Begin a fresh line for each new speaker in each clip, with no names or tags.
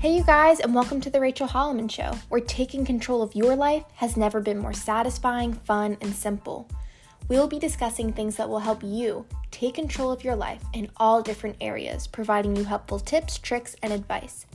Hey, you guys, and welcome to the Rachel Holleman Show, where taking control of your life has never been more satisfying, fun, and simple. We will be discussing things that will help you take control of your life in all different areas, providing you helpful tips, tricks, and advice.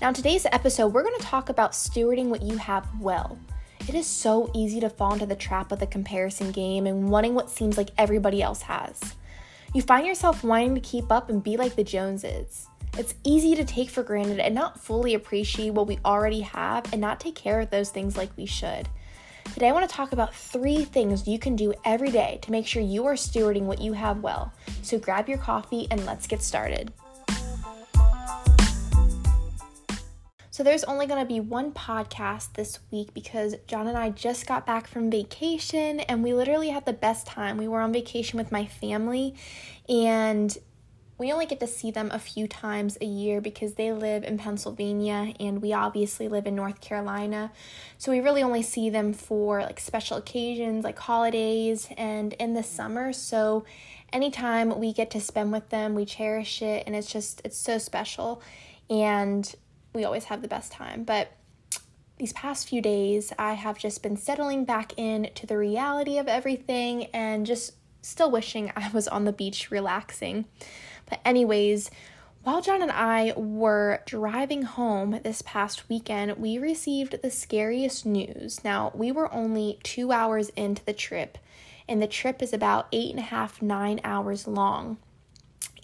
Now, today's episode, we're going to talk about stewarding what you have well. It is so easy to fall into the trap of the comparison game and wanting what seems like everybody else has. You find yourself wanting to keep up and be like the Joneses. It's easy to take for granted and not fully appreciate what we already have and not take care of those things like we should. Today, I want to talk about three things you can do every day to make sure you are stewarding what you have well. So grab your coffee and let's get started. So, there's only going to be one podcast this week because John and I just got back from vacation and we literally had the best time. We were on vacation with my family and we only get to see them a few times a year because they live in Pennsylvania and we obviously live in North Carolina. So we really only see them for like special occasions like holidays and in the summer. So anytime we get to spend with them, we cherish it and it's just it's so special and we always have the best time. But these past few days, I have just been settling back in to the reality of everything and just still wishing I was on the beach relaxing. But, anyways, while John and I were driving home this past weekend, we received the scariest news. Now, we were only two hours into the trip, and the trip is about eight and a half, nine hours long.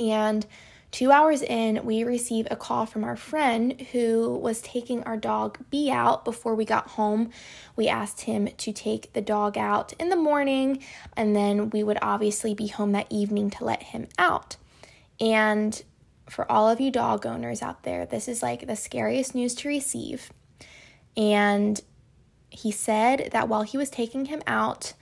And two hours in, we receive a call from our friend who was taking our dog B out before we got home. We asked him to take the dog out in the morning, and then we would obviously be home that evening to let him out. And for all of you dog owners out there, this is like the scariest news to receive. And he said that while he was taking him out,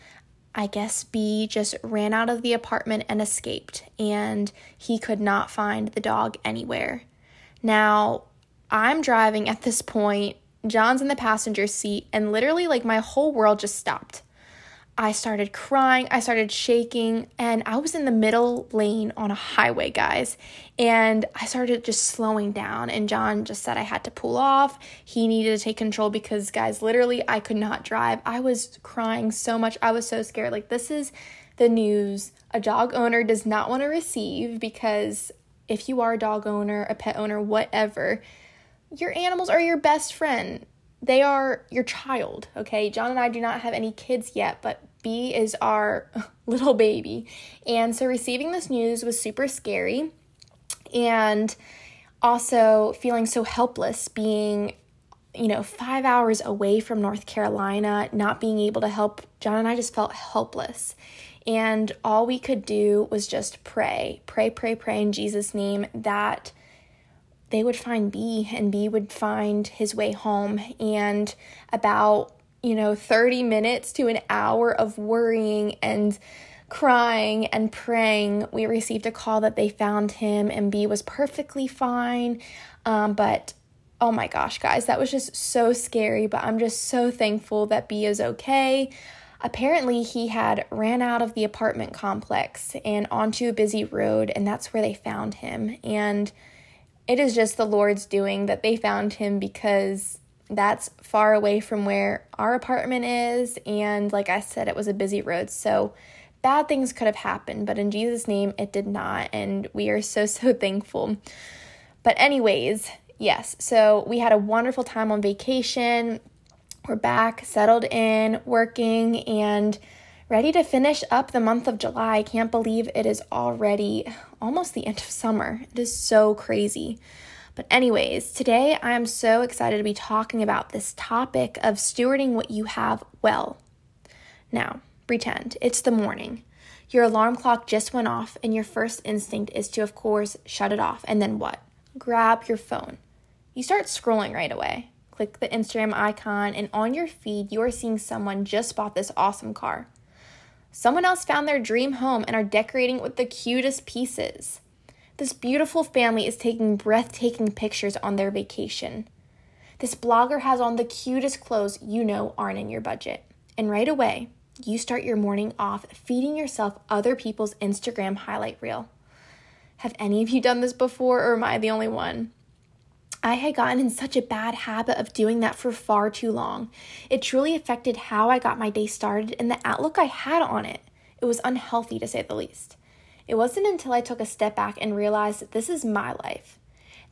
I guess B just ran out of the apartment and escaped, and he could not find the dog anywhere. Now, I'm driving at this point, John's in the passenger seat, and literally, like, my whole world just stopped. I started crying, I started shaking, and I was in the middle lane on a highway, guys. And I started just slowing down, and John just said I had to pull off. He needed to take control because, guys, literally, I could not drive. I was crying so much. I was so scared. Like, this is the news a dog owner does not want to receive because if you are a dog owner, a pet owner, whatever, your animals are your best friend they are your child, okay? John and I do not have any kids yet, but B is our little baby. And so receiving this news was super scary. And also feeling so helpless being you know, five hours away from North Carolina, not being able to help, John and I just felt helpless. And all we could do was just pray, pray, pray, pray in Jesus' name that they would find B and B would find his way home. And about, you know, 30 minutes to an hour of worrying and crying and praying, we received a call that they found him and B was perfectly fine. Um, but oh my gosh, guys, that was just so scary. But I'm just so thankful that B is okay. Apparently, he had ran out of the apartment complex and onto a busy road, and that's where they found him. And it is just the Lord's doing that they found him because that's far away from where our apartment is. And like I said, it was a busy road. So bad things could have happened, but in Jesus' name, it did not. And we are so, so thankful. But, anyways, yes, so we had a wonderful time on vacation. We're back, settled in, working, and ready to finish up the month of July. I can't believe it is already almost the end of summer. It is so crazy. But, anyways, today I am so excited to be talking about this topic of stewarding what you have well. Now, pretend it's the morning. Your alarm clock just went off, and your first instinct is to, of course, shut it off. And then what? Grab your phone. You start scrolling right away. Click the Instagram icon, and on your feed, you are seeing someone just bought this awesome car. Someone else found their dream home and are decorating with the cutest pieces. This beautiful family is taking breathtaking pictures on their vacation. This blogger has on the cutest clothes you know aren't in your budget. And right away, you start your morning off feeding yourself other people's Instagram highlight reel. Have any of you done this before, or am I the only one? I had gotten in such a bad habit of doing that for far too long. It truly affected how I got my day started and the outlook I had on it. It was unhealthy to say the least. It wasn't until I took a step back and realized that this is my life.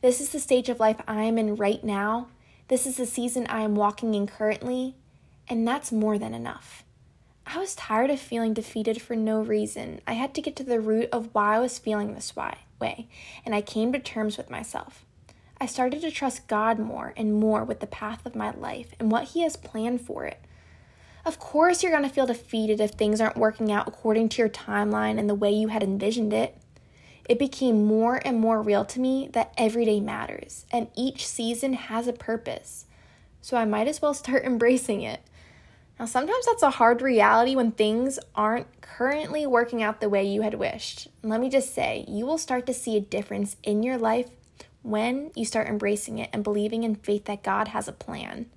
This is the stage of life I am in right now. This is the season I am walking in currently, and that's more than enough. I was tired of feeling defeated for no reason. I had to get to the root of why I was feeling this way, and I came to terms with myself. I started to trust God more and more with the path of my life and what He has planned for it. Of course, you're going to feel defeated if things aren't working out according to your timeline and the way you had envisioned it. It became more and more real to me that every day matters and each season has a purpose. So I might as well start embracing it. Now, sometimes that's a hard reality when things aren't currently working out the way you had wished. let me just say, you will start to see a difference in your life when you start embracing it and believing in faith that God has a plan.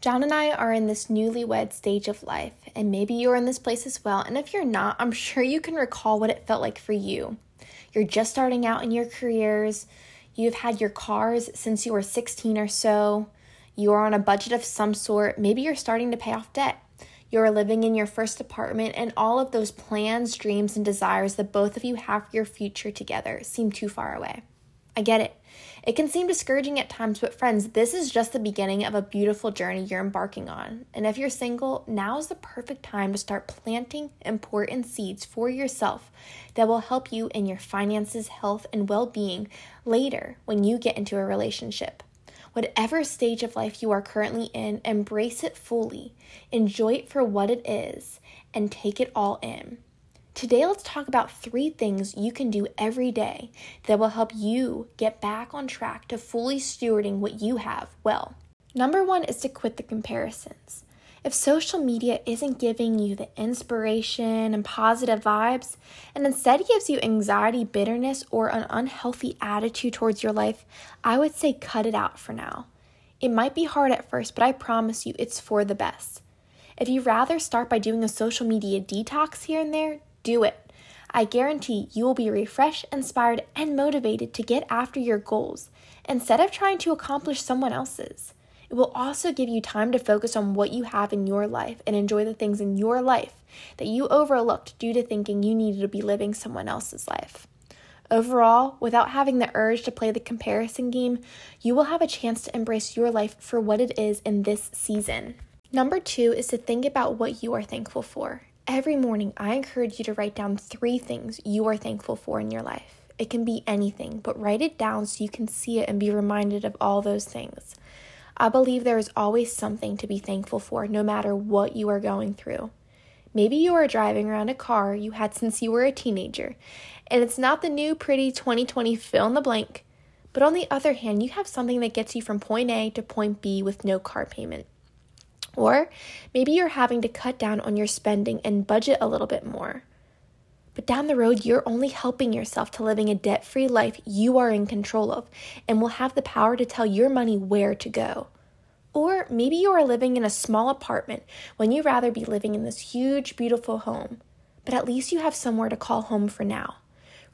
John and I are in this newlywed stage of life, and maybe you're in this place as well. And if you're not, I'm sure you can recall what it felt like for you. You're just starting out in your careers, you've had your cars since you were 16 or so, you are on a budget of some sort, maybe you're starting to pay off debt. You're living in your first apartment, and all of those plans, dreams, and desires that both of you have for your future together seem too far away. I get it. It can seem discouraging at times, but friends, this is just the beginning of a beautiful journey you're embarking on. And if you're single, now is the perfect time to start planting important seeds for yourself that will help you in your finances, health, and well being later when you get into a relationship. Whatever stage of life you are currently in, embrace it fully, enjoy it for what it is, and take it all in. Today, let's talk about three things you can do every day that will help you get back on track to fully stewarding what you have well. Number one is to quit the comparisons. If social media isn't giving you the inspiration and positive vibes, and instead gives you anxiety, bitterness, or an unhealthy attitude towards your life, I would say cut it out for now. It might be hard at first, but I promise you it's for the best. If you rather start by doing a social media detox here and there, do it. I guarantee you will be refreshed, inspired, and motivated to get after your goals instead of trying to accomplish someone else's. It will also give you time to focus on what you have in your life and enjoy the things in your life that you overlooked due to thinking you needed to be living someone else's life. Overall, without having the urge to play the comparison game, you will have a chance to embrace your life for what it is in this season. Number two is to think about what you are thankful for. Every morning, I encourage you to write down three things you are thankful for in your life. It can be anything, but write it down so you can see it and be reminded of all those things. I believe there is always something to be thankful for, no matter what you are going through. Maybe you are driving around a car you had since you were a teenager, and it's not the new pretty 2020 fill in the blank. But on the other hand, you have something that gets you from point A to point B with no car payment. Or maybe you're having to cut down on your spending and budget a little bit more. But down the road, you're only helping yourself to living a debt free life you are in control of and will have the power to tell your money where to go. Or maybe you are living in a small apartment when you'd rather be living in this huge, beautiful home. But at least you have somewhere to call home for now.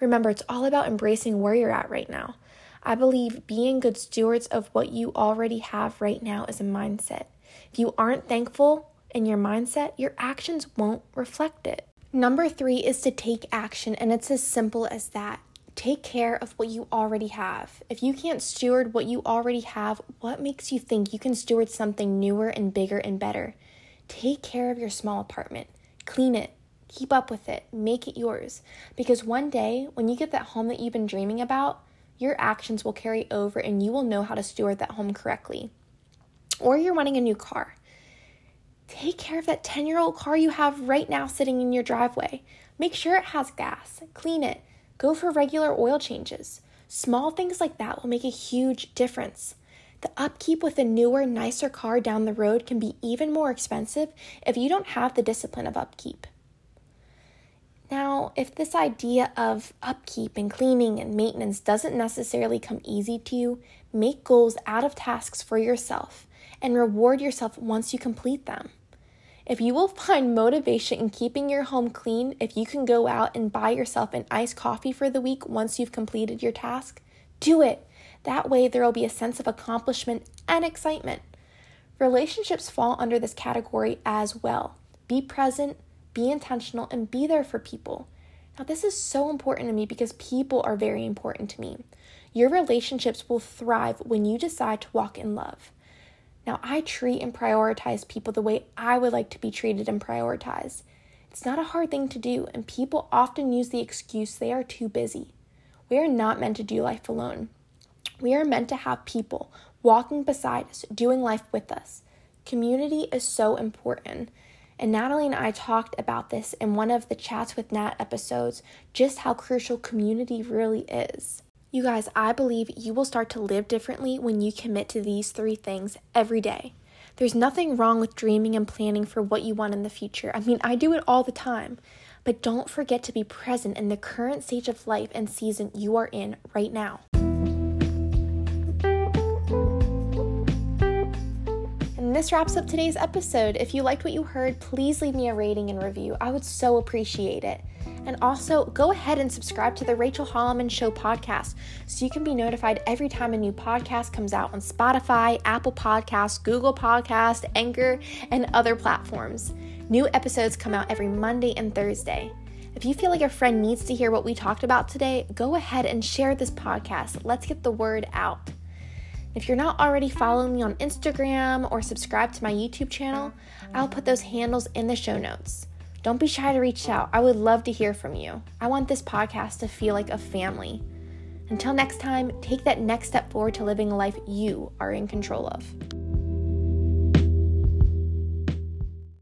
Remember, it's all about embracing where you're at right now. I believe being good stewards of what you already have right now is a mindset. If you aren't thankful in your mindset, your actions won't reflect it. Number three is to take action, and it's as simple as that. Take care of what you already have. If you can't steward what you already have, what makes you think you can steward something newer and bigger and better? Take care of your small apartment, clean it, keep up with it, make it yours. Because one day, when you get that home that you've been dreaming about, your actions will carry over and you will know how to steward that home correctly. Or you're wanting a new car Take care of that 10 year old car you have right now sitting in your driveway. Make sure it has gas, clean it, go for regular oil changes. Small things like that will make a huge difference. The upkeep with a newer, nicer car down the road can be even more expensive if you don't have the discipline of upkeep. Now, if this idea of upkeep and cleaning and maintenance doesn't necessarily come easy to you, make goals out of tasks for yourself and reward yourself once you complete them. If you will find motivation in keeping your home clean, if you can go out and buy yourself an iced coffee for the week once you've completed your task, do it. That way, there will be a sense of accomplishment and excitement. Relationships fall under this category as well. Be present, be intentional, and be there for people. Now, this is so important to me because people are very important to me. Your relationships will thrive when you decide to walk in love. Now, I treat and prioritize people the way I would like to be treated and prioritized. It's not a hard thing to do, and people often use the excuse they are too busy. We are not meant to do life alone. We are meant to have people walking beside us, doing life with us. Community is so important. And Natalie and I talked about this in one of the Chats with Nat episodes, just how crucial community really is. You guys, I believe you will start to live differently when you commit to these three things every day. There's nothing wrong with dreaming and planning for what you want in the future. I mean, I do it all the time. But don't forget to be present in the current stage of life and season you are in right now. And this wraps up today's episode. If you liked what you heard, please leave me a rating and review. I would so appreciate it. And also, go ahead and subscribe to the Rachel Holleman Show podcast so you can be notified every time a new podcast comes out on Spotify, Apple Podcasts, Google Podcast, Anchor, and other platforms. New episodes come out every Monday and Thursday. If you feel like a friend needs to hear what we talked about today, go ahead and share this podcast. Let's get the word out. If you're not already following me on Instagram or subscribe to my YouTube channel, I'll put those handles in the show notes. Don't be shy to reach out. I would love to hear from you. I want this podcast to feel like a family. Until next time, take that next step forward to living a life you are in control of.